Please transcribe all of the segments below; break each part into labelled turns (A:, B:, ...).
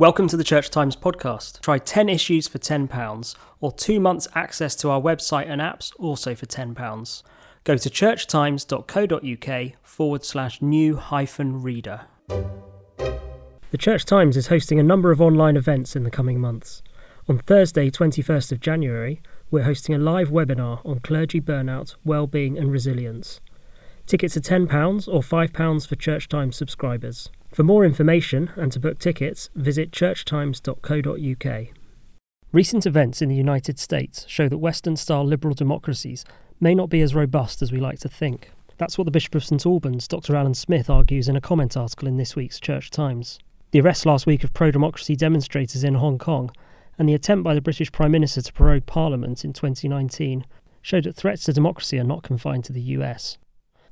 A: Welcome to the Church Times podcast. Try 10 issues for £10 or two months access to our website and apps also for £10. Go to churchtimes.co.uk forward slash new hyphen reader. The Church Times is hosting a number of online events in the coming months. On Thursday, 21st of January, we're hosting a live webinar on clergy burnout, well-being and resilience. Tickets are £10 or £5 for Church Times subscribers. For more information and to book tickets, visit churchtimes.co.uk. Recent events in the United States show that Western style liberal democracies may not be as robust as we like to think. That's what the Bishop of St Albans, Dr. Alan Smith, argues in a comment article in this week's Church Times. The arrest last week of pro democracy demonstrators in Hong Kong and the attempt by the British Prime Minister to prorogue Parliament in 2019 showed that threats to democracy are not confined to the US.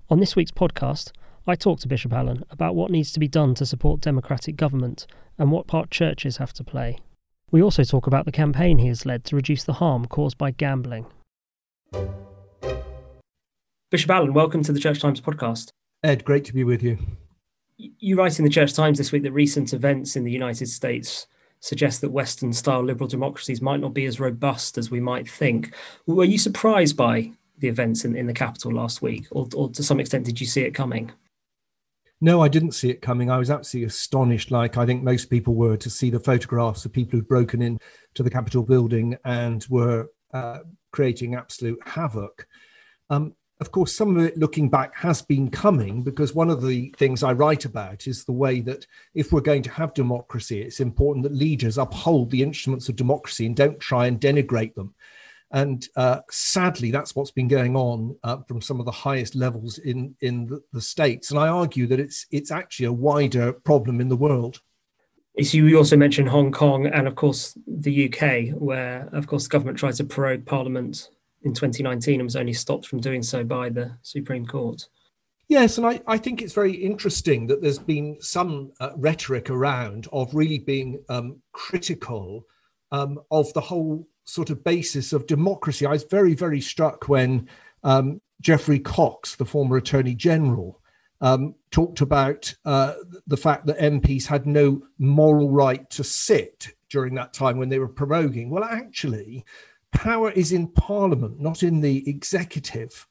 A: On this week's podcast, I talked to Bishop Alan about what needs to be done to support democratic government and what part churches have to play. We also talk about the campaign he has led to reduce the harm caused by gambling. Bishop Alan, welcome to the Church Times podcast.
B: Ed, great to be with you.
A: You write in the Church Times this week that recent events in the United States suggest that Western style liberal democracies might not be as robust as we might think. Were you surprised by the events in, in the capital last week, or, or to some extent did you see it coming?
B: No, I didn't see it coming. I was absolutely astonished, like I think most people were, to see the photographs of people who'd broken in to the Capitol building and were uh, creating absolute havoc. Um, of course, some of it looking back has been coming because one of the things I write about is the way that if we're going to have democracy, it's important that leaders uphold the instruments of democracy and don't try and denigrate them. And uh, sadly, that's what's been going on uh, from some of the highest levels in in the, the, states. And I argue that it's it's actually a wider problem in the world.
A: So you also mentioned Hong Kong and, of course, the UK, where, of course, the government tried to prorogue Parliament in 2019 and was only stopped from doing so by the Supreme Court.
B: Yes, and I, I think it's very interesting that there's been some uh, rhetoric around of really being um, critical um, of the whole sort of basis of democracy. I was very, very struck when um, Geoffrey Cox, the former Attorney General, um, talked about uh, the fact that MPs had no moral right to sit during that time when they were proroguing. Well, actually, power is in Parliament, not in the executive.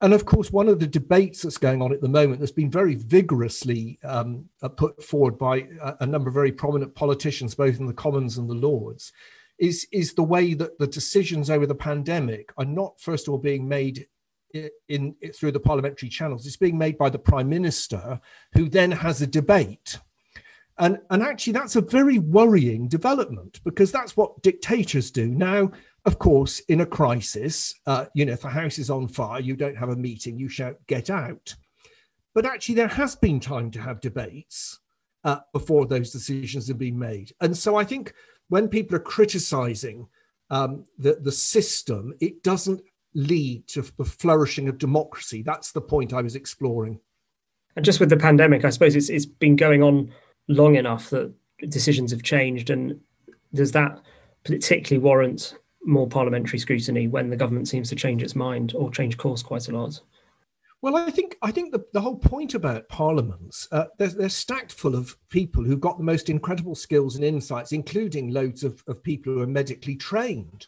B: And of course, one of the debates that's going on at the moment that's been very vigorously um, uh, put forward by a, a number of very prominent politicians, both in the Commons and the Lords, is is the way that the decisions over the pandemic are not first of all being made in, in, through the parliamentary channels. It's being made by the prime minister who then has a debate. And and actually that's a very worrying development because that's what dictators do. Now of course in a crisis uh, you know if a house is on fire you don't have a meeting you shout get out. But actually there has been time to have debates uh, before those decisions have been made. And so i think when people are criticizing um, the, the system, it doesn't lead to the flourishing of democracy. That's the point I was exploring.
A: And just with the pandemic, I suppose it's, it's been going on long enough that decisions have changed. And does that particularly warrant more parliamentary scrutiny when the government seems to change its mind or change course quite a lot?
B: Well, I think I think the, the whole point about parliaments, uh, they're, they're stacked full of people who've got the most incredible skills and insights, including loads of, of people who are medically trained.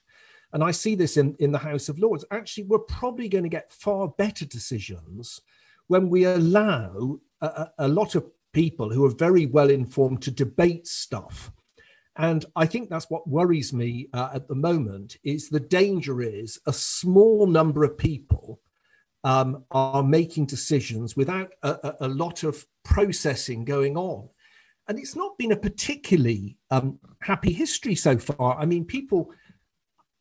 B: And I see this in, in the House of Lords. Actually, we're probably going to get far better decisions when we allow a, a lot of people who are very well informed to debate stuff. And I think that's what worries me uh, at the moment is the danger is a small number of people um, are making decisions without a, a, lot of processing going on. And it's not been a particularly um, happy history so far. I mean, people,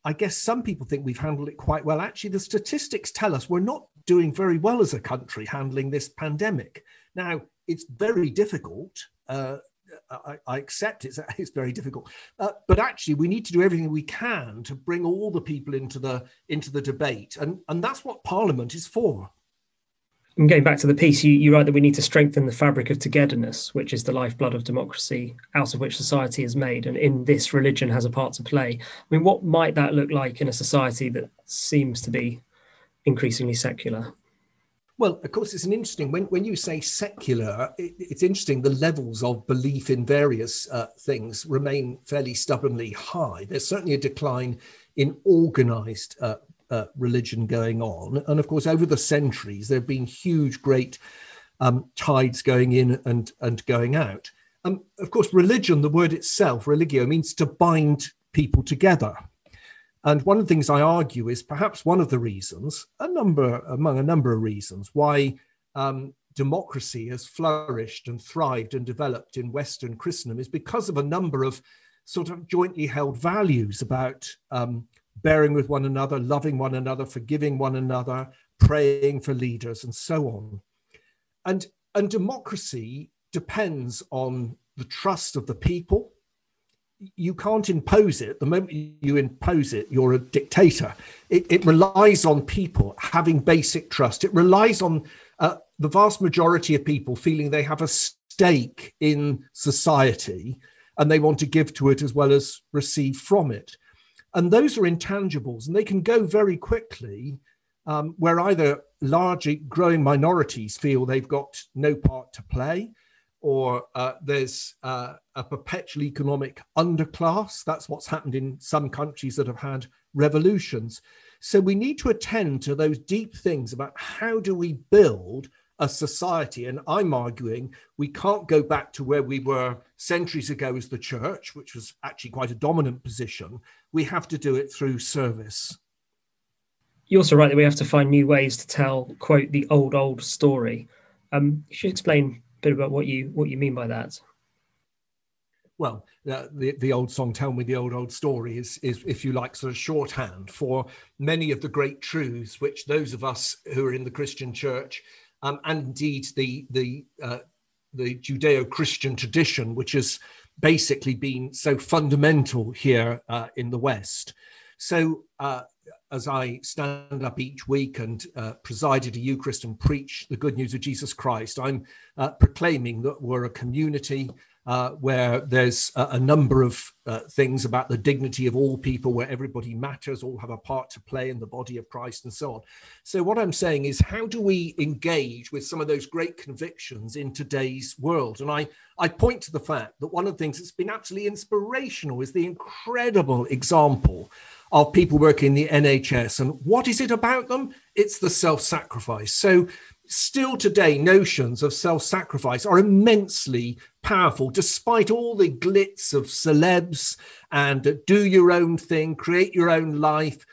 B: I guess some people think we've handled it quite well. Actually, the statistics tell us we're not doing very well as a country handling this pandemic. Now, it's very difficult. Uh, I, I, accept it's, it's very difficult, uh, but actually we need to do everything we can to bring all the people into the into the debate, and and that's what Parliament is for.
A: And going back to the piece, you, you write that we need to strengthen the fabric of togetherness, which is the lifeblood of democracy, out of which society is made, and in this religion has a part to play. I mean, what might that look like in a society that seems to be increasingly secular?
B: Well, of course, it's an interesting when when you say secular, it, it's interesting. The levels of belief in various uh, things remain fairly stubbornly high. There's certainly a decline in organised uh, uh, religion going on, and of course, over the centuries, there have been huge, great um, tides going in and and going out. Um, of course, religion, the word itself, religio, means to bind people together. And one of the things I argue is perhaps one of the reasons, a number among a number of reasons, why um, democracy has flourished and thrived and developed in Western Christendom is because of a number of sort of jointly held values about um, bearing with one another, loving one another, forgiving one another, praying for leaders, and so on. And, and democracy depends on the trust of the people you can't impose it. The moment you impose it, you're a dictator. It, it relies on people having basic trust. It relies on uh, the vast majority of people feeling they have a stake in society and they want to give to it as well as receive from it. And those are intangibles and they can go very quickly um, where either large growing minorities feel they've got no part to play or uh, there's uh, a perpetual economic underclass. That's what's happened in some countries that have had revolutions. So we need to attend to those deep things about how do we build a society. And I'm arguing we can't go back to where we were centuries ago as the church, which was actually quite a dominant position. We have to do it through service.
A: You're also right that we have to find new ways to tell, quote, the old, old story. Um, you should explain bit about what you what you mean by that.
B: Well, uh, the the old song "Tell Me the Old Old Story" is is, if you like, sort of shorthand for many of the great truths which those of us who are in the Christian Church, um, and indeed the the uh, the Judeo-Christian tradition, which has basically been so fundamental here uh, in the West. So uh, as I stand up each week and uh, preside at a Eucharist and preach the good news of Jesus Christ, I'm uh, proclaiming that we're a community uh, where there's a, a number of uh, things about the dignity of all people, where everybody matters, all have a part to play in the body of Christ, and so on. So, what I'm saying is, how do we engage with some of those great convictions in today's world? And I, I point to the fact that one of the things that's been absolutely inspirational is the incredible example of people working in the NHS. And what is it about them? It's the self sacrifice. So, still today, notions of self sacrifice are immensely powerful, despite all the glitz of celebs and do your own thing, create your own life.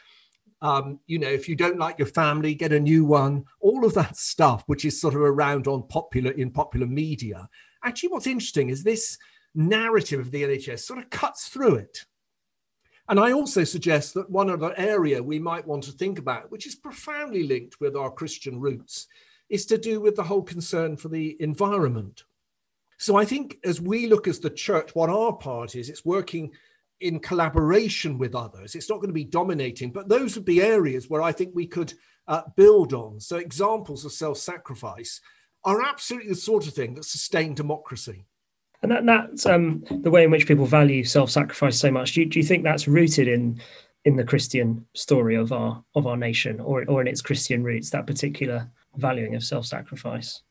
B: Um, you know, if you don't like your family, get a new one. All of that stuff, which is sort of around on popular in popular media. Actually, what's interesting is this narrative of the NHS sort of cuts through it. And I also suggest that one other area we might want to think about, which is profoundly linked with our Christian roots, is to do with the whole concern for the environment. So I think as we look as the church, what our part is, it's working in collaboration with others. It's not going to be dominating, but those would be areas where I think we could uh, build on. So examples of self sacrifice are absolutely the sort of thing that sustain democracy
A: and that that's um, the way in which people value self-sacrifice so much. Do you, do you think that's rooted in in the Christian story of our of our nation, or or in its Christian roots, that particular valuing of self-sacrifice?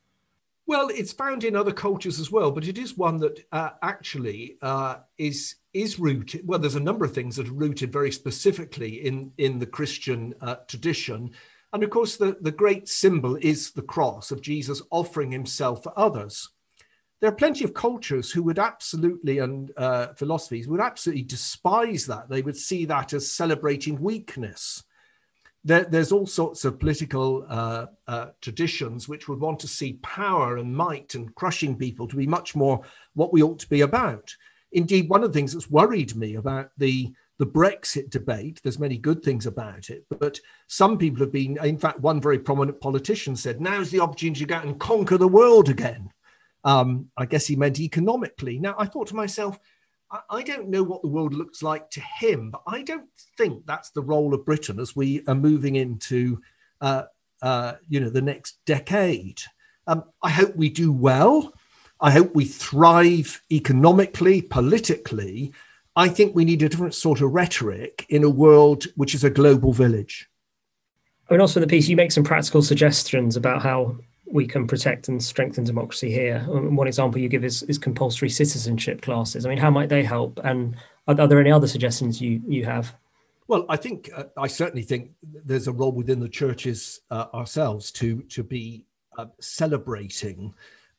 B: Well, it's found in other cultures as well, but it is one that uh, actually uh, is is rooted. Well, there's a number of things that are rooted very specifically in in the Christian uh, tradition, and of course, the the great symbol is the cross of Jesus offering Himself for others there are plenty of cultures who would absolutely, and uh, philosophies would absolutely despise that. They would see that as celebrating weakness. There, there's all sorts of political uh, uh, traditions which would want to see power and might and crushing people to be much more what we ought to be about. Indeed, one of the things that's worried me about the the Brexit debate, there's many good things about it, but some people have been, in fact, one very prominent politician said, now's the opportunity to go out and conquer the world again. Um, I guess he meant economically. Now, I thought to myself, I, I don't know what the world looks like to him, but I don't think that's the role of Britain as we are moving into, uh, uh, you know, the next decade. Um, I hope we do well. I hope we thrive economically, politically. I think we need a different sort of rhetoric in a world which is a global village.
A: I mean, also in the piece, you make some practical suggestions about how we can protect and strengthen democracy here. One example you give is, is compulsory citizenship classes. I mean, how might they help? And are, are there any other suggestions you, you have?
B: Well, I think uh, I certainly think there's a role within the churches uh, ourselves to to be uh, celebrating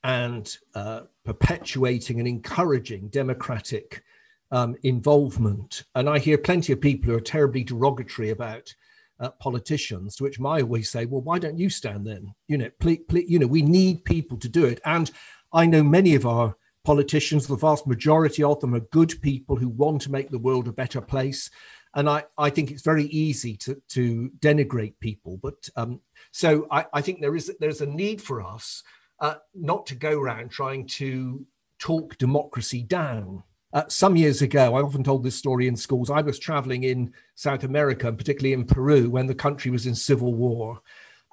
B: and uh, perpetuating and encouraging democratic um, involvement. And I hear plenty of people who are terribly derogatory about uh, politicians, to which I always say, well, why don't you stand then? You know, please, please, you know, we need people to do it. And I know many of our politicians, the vast majority of them are good people who want to make the world a better place. And I, I think it's very easy to, to denigrate people. But um, so I, I think there is there's a need for us uh, not to go around trying to talk democracy down. Uh, some years ago, I often told this story in schools. I was traveling in South America, and particularly in Peru, when the country was in civil war.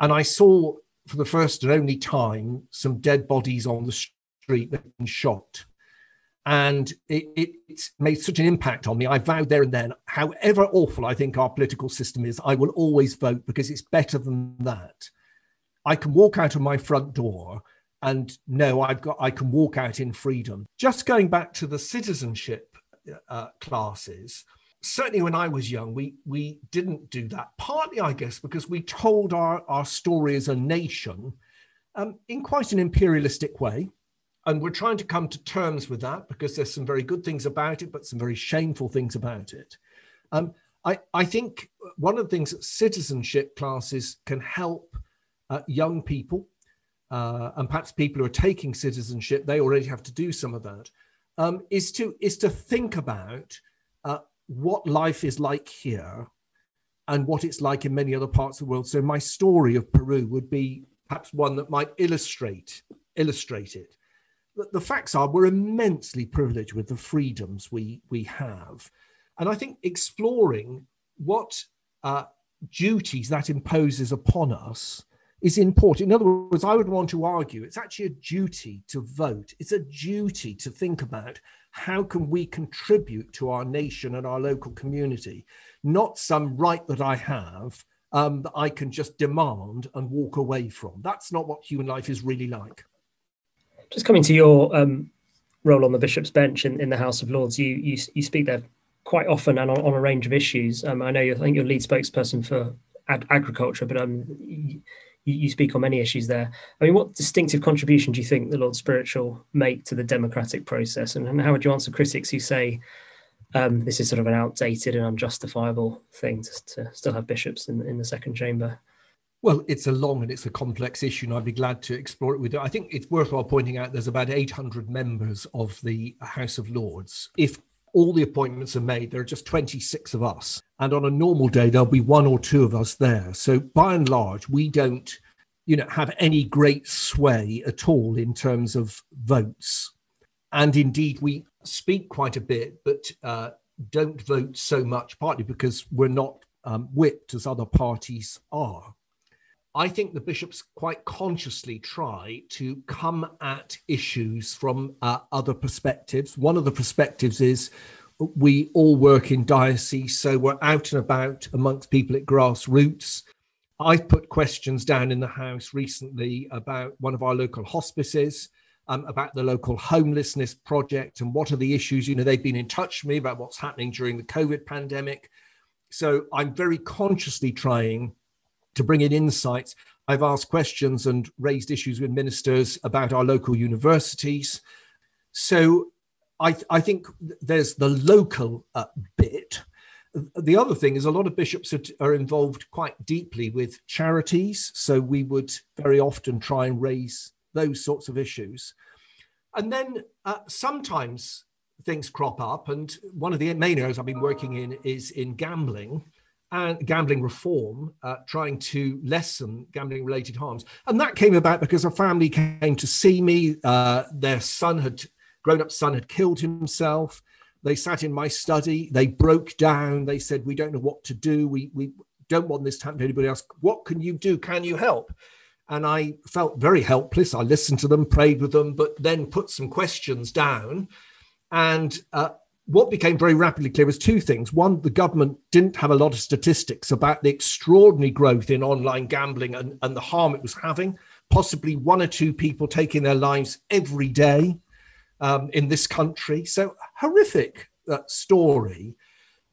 B: And I saw for the first and only time some dead bodies on the street that had been shot. And it, it, it made such an impact on me. I vowed there and then, however awful I think our political system is, I will always vote because it's better than that. I can walk out of my front door and no, I've got I can walk out in freedom. Just going back to the citizenship uh, classes, certainly when I was young, we we didn't do that. Partly, I guess, because we told our our story as a nation um, in quite an imperialistic way, and we're trying to come to terms with that because there's some very good things about it, but some very shameful things about it. Um, I I think one of the things that citizenship classes can help uh, young people uh, and perhaps people who are taking citizenship, they already have to do some of that. Um, is to is to think about uh, what life is like here and what it's like in many other parts of the world. So my story of Peru would be perhaps one that might illustrate illustrate it. The, the facts are we're immensely privileged with the freedoms we we have, and I think exploring what uh, duties that imposes upon us is important. In other words, I would want to argue it's actually a duty to vote. It's a duty to think about how can we contribute to our nation and our local community, not some right that I have um, that I can just demand and walk away from. That's not what human life is really like.
A: Just coming to your um, role on the bishop's bench in, in the House of Lords, you you, you speak there quite often and on, on a range of issues. Um, I know you I think you're lead spokesperson for ag- agriculture, but um, you, you, speak on many issues there. I mean, what distinctive contribution do you think the Lord Spiritual make to the democratic process? And, and how would you answer critics who say um, this is sort of an outdated and unjustifiable thing to, to still have bishops in, in the second chamber?
B: Well, it's a long and it's a complex issue, and I'd be glad to explore it with you. I think it's worthwhile pointing out there's about 800 members of the House of Lords. If all the appointments are made. There are just 26 of us. And on a normal day, there'll be one or two of us there. So by and large, we don't, you know, have any great sway at all in terms of votes. And indeed, we speak quite a bit, but uh, don't vote so much, partly because we're not um, whipped as other parties are. I think the bishops quite consciously try to come at issues from uh, other perspectives. One of the perspectives is we all work in diocese, so we're out and about amongst people at grassroots. I've put questions down in the House recently about one of our local hospices, um, about the local homelessness project, and what are the issues. You know, they've been in touch with me about what's happening during the COVID pandemic. So I'm very consciously trying to bring in insights. I've asked questions and raised issues with ministers about our local universities. So I, I think there's the local uh, bit. The other thing is a lot of bishops are, are, involved quite deeply with charities. So we would very often try and raise those sorts of issues. And then uh, sometimes things crop up. And one of the main areas I've been working in is in gambling and gambling reform, uh, trying to lessen gambling related harms. And that came about because a family came to see me. Uh, their son had, grown up son had killed himself. They sat in my study. They broke down. They said, We don't know what to do. We, we don't want this to happen to anybody else. What can you do? Can you help? And I felt very helpless. I listened to them, prayed with them, but then put some questions down. And uh, what became very rapidly clear was two things. One, the government didn't have a lot of statistics about the extraordinary growth in online gambling and, and the harm it was having, possibly one or two people taking their lives every day um, in this country. So, horrific uh, story.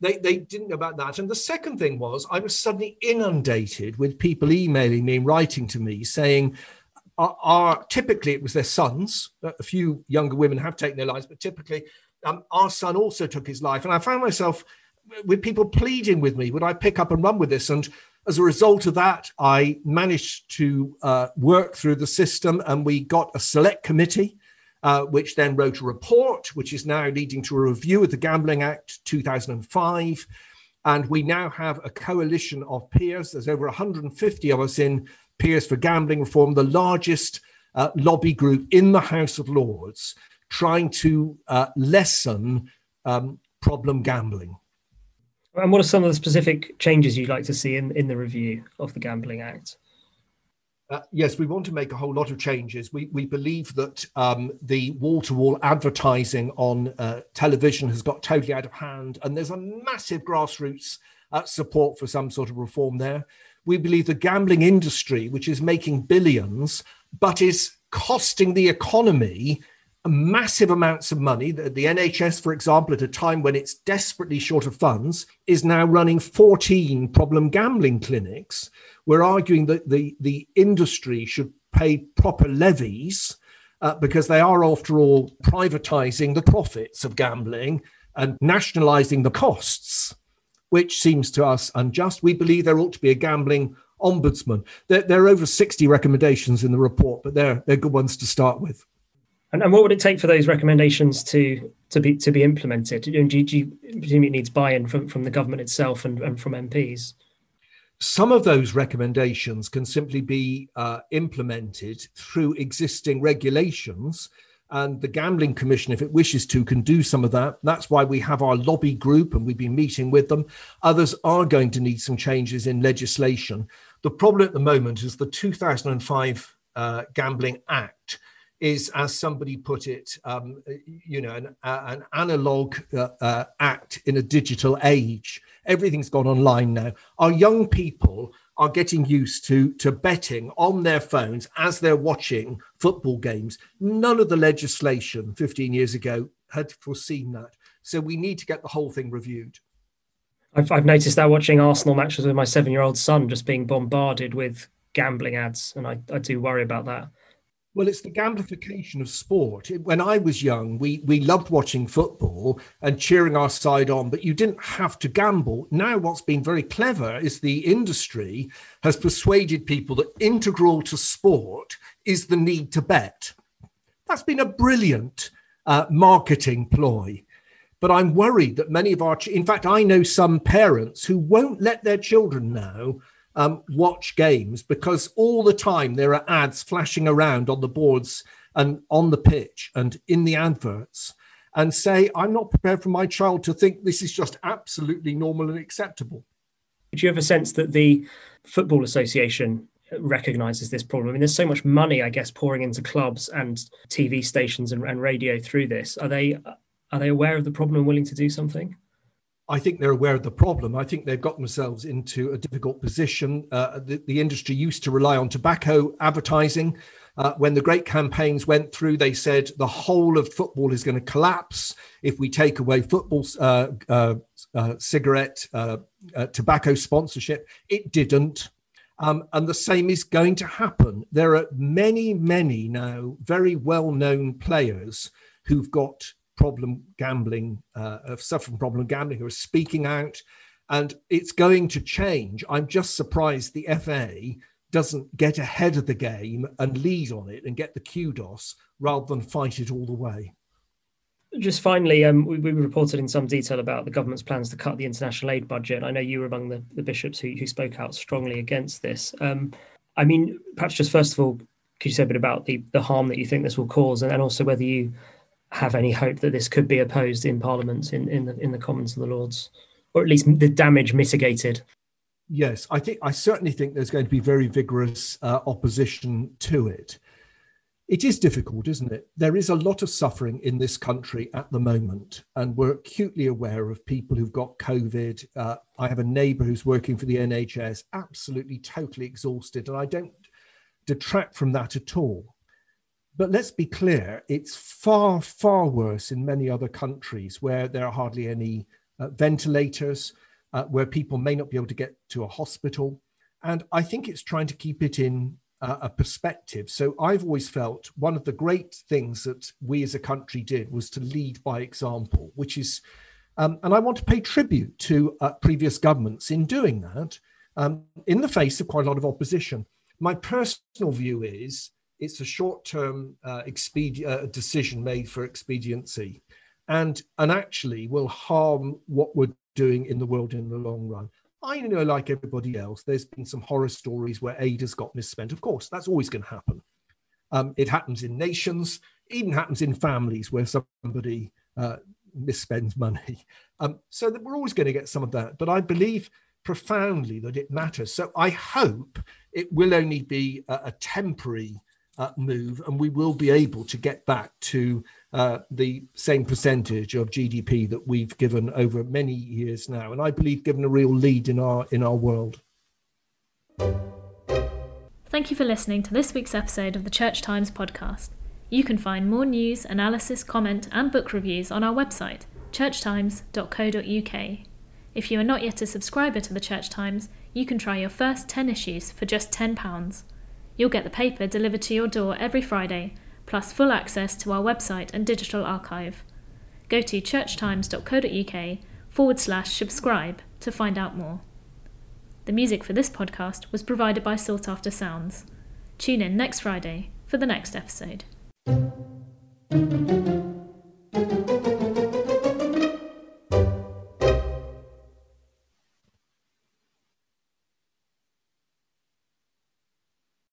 B: They, they didn't know about that. And the second thing was, I was suddenly inundated with people emailing me writing to me saying, are, are typically it was their sons. A few younger women have taken their lives, but typically um, our son also took his life. And I found myself with people pleading with me, would I pick up and run with this? And as a result of that, I managed to uh, work through the system and we got a select committee, uh, which then wrote a report, which is now leading to a review of the Gambling Act 2005. And we now have a coalition of peers. There's over 150 of us in Peers for Gambling Reform, the largest uh, lobby group in the House of Lords trying to uh, lessen um, problem gambling.
A: And what are some of the specific changes you'd like to see in, in the review of the Gambling Act?
B: Uh, yes, we want to make a whole lot of changes. We, we believe that um, the wall to wall advertising on uh, television has got totally out of hand, and there's a massive grassroots uh, support for some sort of reform there. We believe the gambling industry, which is making billions, but is costing the economy massive amounts of money. The, the, NHS, for example, at a time when it's desperately short of funds, is now running 14 problem gambling clinics. We're arguing that the, the industry should pay proper levies uh, because they are, after all, privatizing the profits of gambling and nationalizing the costs, which seems to us unjust. We believe there ought to be a gambling ombudsman. There, there are over 60 recommendations in the report, but they're, they're good ones to start with.
A: And, and what would it take for those recommendations to to be to be implemented? Do you, do you presume it needs buy-in from, from the government itself and, and from MPs?
B: Some of those recommendations can simply be uh, implemented through existing regulations. And the Gambling Commission, if it wishes to, can do some of that. That's why we have our lobby group and we've been meeting with them. Others are going to need some changes in legislation. The problem at the moment is the 2005 uh, Gambling Act is, as somebody put it, um, you know, an, an analog uh, uh, act in a digital age. Everything's gone online now. Our young people are getting used to to betting on their phones as they're watching football games. None of the legislation 15 years ago had foreseen that. So we need to get the whole thing reviewed.
A: I've, I've noticed that watching Arsenal matches with my seven year old son, just being bombarded with gambling ads, and I, I do worry about that.
B: Well, it's the gamification of sport. When I was young, we we loved watching football and cheering our side on, but you didn't have to gamble. Now, what's been very clever is the industry has persuaded people that integral to sport is the need to bet. That's been a brilliant uh, marketing ploy. But I'm worried that many of our, in fact, I know some parents who won't let their children know um, watch games because all the time there are ads flashing around on the boards and on the pitch and in the adverts and say, I'm not prepared for my child to think this is just absolutely normal and acceptable.
A: Do you have a sense that the Football Association recognizes this problem? I mean, there's so much money, I guess, pouring into clubs and TV stations and, and radio through this. Are they are they aware of the problem and willing to do something?
B: I think they're aware of the problem. I think they've got themselves into a difficult position. Uh, the, the, industry used to rely on tobacco advertising. Uh, when the great campaigns went through, they said the whole of football is going to collapse if we take away football, uh, uh, uh cigarette, uh, tobacco sponsorship. It didn't. Um, and the same is going to happen. There are many, many now very well known players who've got problem gambling, uh, suffering problem gambling, who are speaking out, and it's going to change. I'm just surprised the FA doesn't get ahead of the game and lead on it and get the kudos rather than fight it all the way.
A: Just finally, um, we, we, reported in some detail about the government's plans to cut the international aid budget. I know you were among the, the bishops who, who spoke out strongly against this. Um, I mean, perhaps just first of all, could you say a bit about the, the harm that you think this will cause, and, and also whether you have any hope that this could be opposed in Parliament in, in the in the Commons of the Lords, or at least the damage mitigated.
B: Yes, I think I certainly think there's going to be very vigorous uh, opposition to it. it is difficult, isn't it? There is a lot of suffering in this country at the moment, and we're acutely aware of people who've got COVID. Uh, I have a neighbour who's working for the NHS, absolutely totally exhausted, and I don't detract from that at all. But let's be clear, it's far, far worse in many other countries where there are hardly any uh, ventilators, uh, where people may not be able to get to a hospital. And I think it's trying to keep it in uh, a perspective. So I've always felt one of the great things that we as a country did was to lead by example, which is, um, and I want to pay tribute to uh, previous governments in doing that um, in the face of quite a lot of opposition. My personal view is it's a short-term uh, expedi- uh, decision made for expediency, and and actually will harm what we're doing in the world in the long run. I know, like everybody else, there's been some horror stories where aid has got misspent. Of course, that's always going to happen. Um, it happens in nations, even happens in families where somebody uh, misspends money. Um, so that we're always going to get some of that. But I believe profoundly that it matters. So I hope it will only be a, a temporary uh, move, and we will be able to get back to uh, the same percentage of GDP that we've given over many years now, and I believe given a real lead in our in our world.
C: Thank you for listening to this week's episode of the Church Times podcast. You can find more news, analysis, comment, and book reviews on our website, churchtimes.co.uk. If you are not yet a subscriber to the Church Times, you can try your first 10 issues for just £10. You'll get the paper delivered to your door every Friday, plus full access to our website and digital archive. Go to churchtimes.co.uk forward slash subscribe to find out more. The music for this podcast was provided by Sought After Sounds. Tune in next Friday for the next episode.